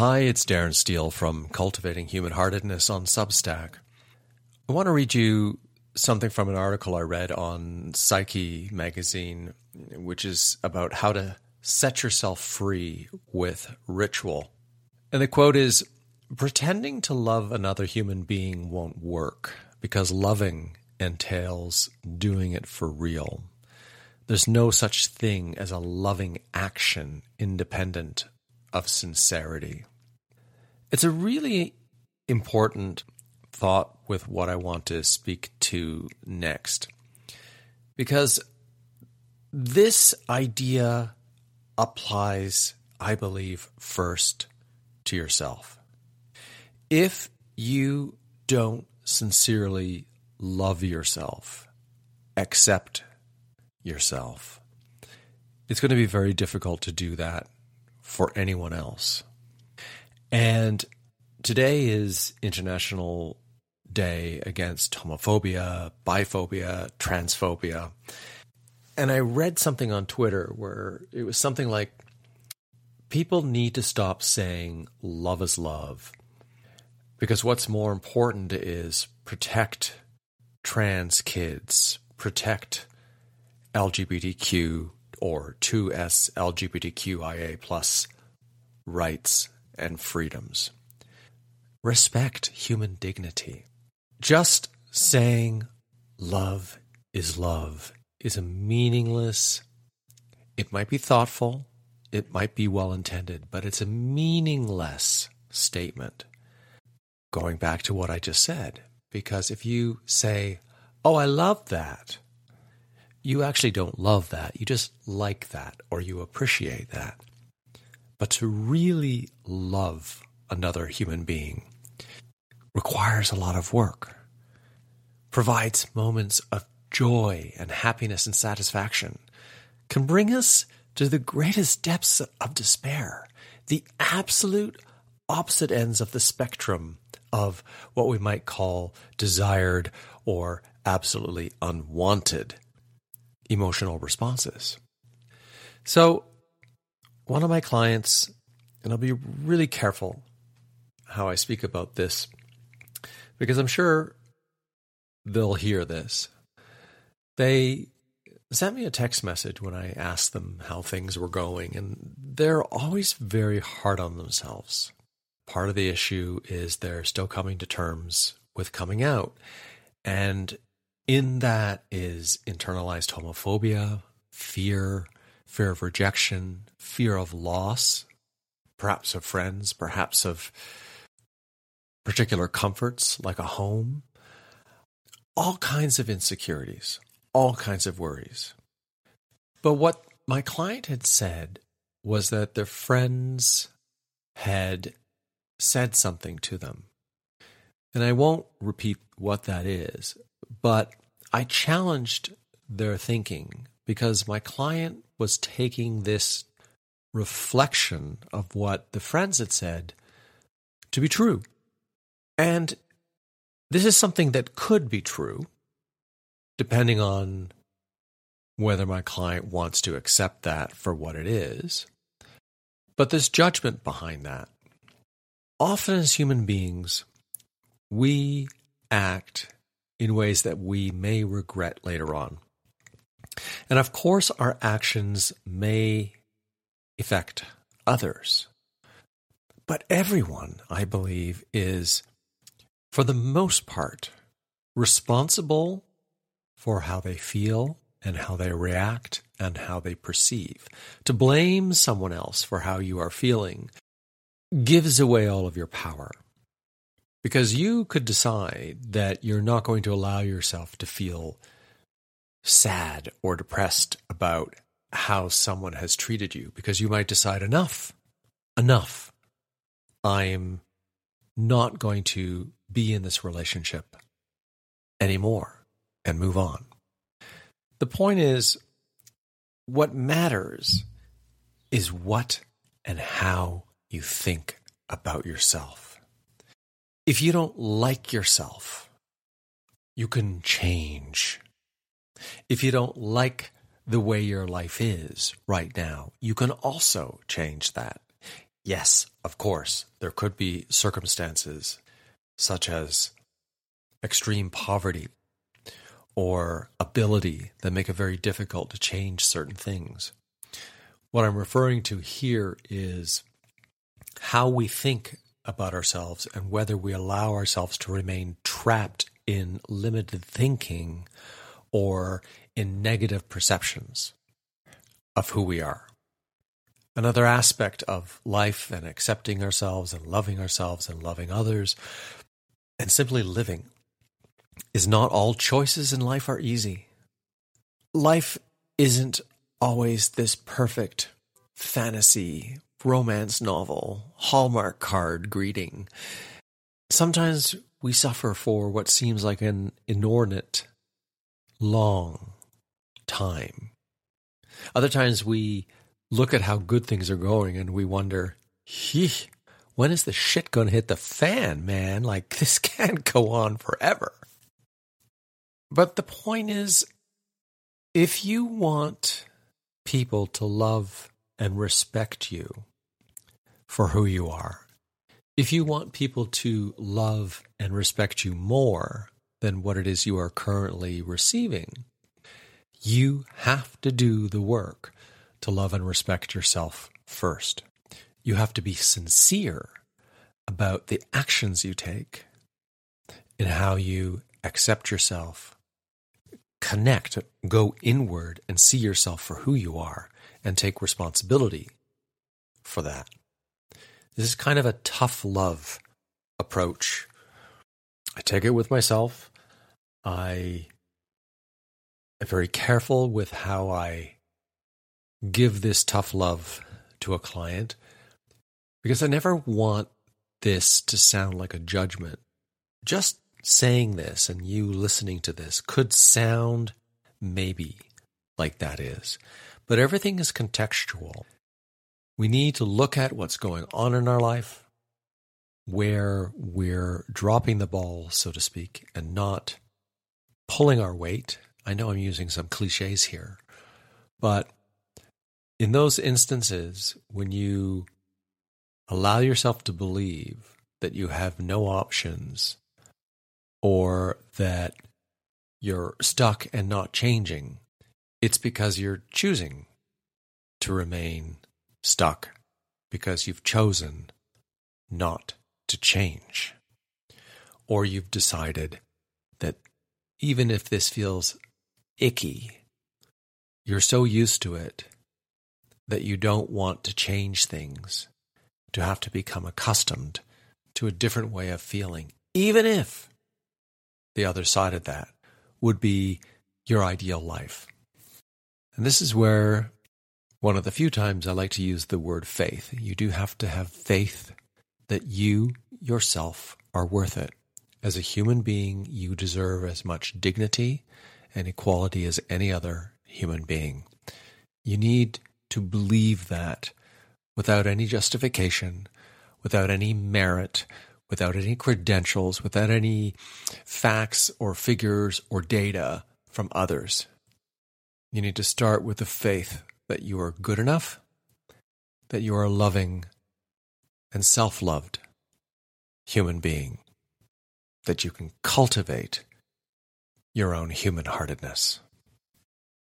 Hi, it's Darren Steele from Cultivating Human Heartedness on Substack. I want to read you something from an article I read on Psyche magazine, which is about how to set yourself free with ritual. And the quote is Pretending to love another human being won't work because loving entails doing it for real. There's no such thing as a loving action independent of sincerity. It's a really important thought with what I want to speak to next. Because this idea applies, I believe, first to yourself. If you don't sincerely love yourself, accept yourself, it's going to be very difficult to do that for anyone else. And today is International Day against homophobia, biphobia, transphobia. And I read something on Twitter where it was something like people need to stop saying love is love because what's more important is protect trans kids, protect LGBTQ or 2S LGBTQIA plus rights and freedoms. Respect human dignity. Just saying love is love is a meaningless, it might be thoughtful, it might be well intended, but it's a meaningless statement. Going back to what I just said, because if you say, Oh, I love that, you actually don't love that. You just like that or you appreciate that. But to really love another human being requires a lot of work, provides moments of joy and happiness and satisfaction, can bring us to the greatest depths of despair, the absolute opposite ends of the spectrum of what we might call desired or absolutely unwanted emotional responses. So, one of my clients, and I'll be really careful how I speak about this because I'm sure they'll hear this. They sent me a text message when I asked them how things were going, and they're always very hard on themselves. Part of the issue is they're still coming to terms with coming out. And in that is internalized homophobia, fear, fear of rejection, fear of loss, perhaps of friends, perhaps of particular comforts like a home, all kinds of insecurities, all kinds of worries. But what my client had said was that their friends had said something to them. And I won't repeat what that is, but I challenged their thinking because my client was taking this reflection of what the friends had said to be true. And this is something that could be true, depending on whether my client wants to accept that for what it is. But there's judgment behind that. Often, as human beings, we act in ways that we may regret later on. And of course, our actions may affect others. But everyone, I believe, is, for the most part, responsible for how they feel and how they react and how they perceive. To blame someone else for how you are feeling gives away all of your power. Because you could decide that you're not going to allow yourself to feel sad or depressed about how someone has treated you because you might decide enough, enough. I'm not going to be in this relationship anymore and move on. The point is, what matters is what and how you think about yourself. If you don't like yourself, you can change. If you don't like the way your life is right now, you can also change that. Yes, of course, there could be circumstances such as extreme poverty or ability that make it very difficult to change certain things. What I'm referring to here is how we think about ourselves and whether we allow ourselves to remain trapped in limited thinking or in negative perceptions of who we are. Another aspect of life and accepting ourselves and loving ourselves and loving others and simply living is not all choices in life are easy. Life isn't always this perfect fantasy romance novel, Hallmark card greeting. Sometimes we suffer for what seems like an inordinate, long time. Other times we look at how good things are going and we wonder, when is the shit going to hit the fan, man? Like, this can't go on forever. But the point is, if you want people to love and respect you for who you are, if you want people to love and respect you more than what it is you are currently receiving, you have to do the work to love and respect yourself first. You have to be sincere about the actions you take in how you accept yourself connect, go inward and see yourself for who you are and take responsibility for that. This is kind of a tough love approach. I take it with myself. I am very careful with how I give this tough love to a client because I never want this to sound like a judgment. Just saying this and you listening to this could sound maybe like that is, but everything is contextual. We need to look at what's going on in our life, where we're dropping the ball, so to speak, and not pulling our weight. I know I'm using some cliches here, but in those instances, when you allow yourself to believe that you have no options or that you're stuck and not changing, it's because you're choosing to remain stuck because you've chosen not to change. Or you've decided that even if this feels icky, you're so used to it that you don't want to change things, to have to become accustomed to a different way of feeling, even if the other side of that would be your ideal life. And this is where one of the few times I like to use the word faith. You do have to have faith that you yourself are worth it. As a human being, you deserve as much dignity and equality as any other human being. You need to believe that without any justification, without any merit, without any credentials, without any facts or figures or data from others. You need to start with the faith that you are good enough, that you are a loving and self loved human being, that you can cultivate your own human heartedness.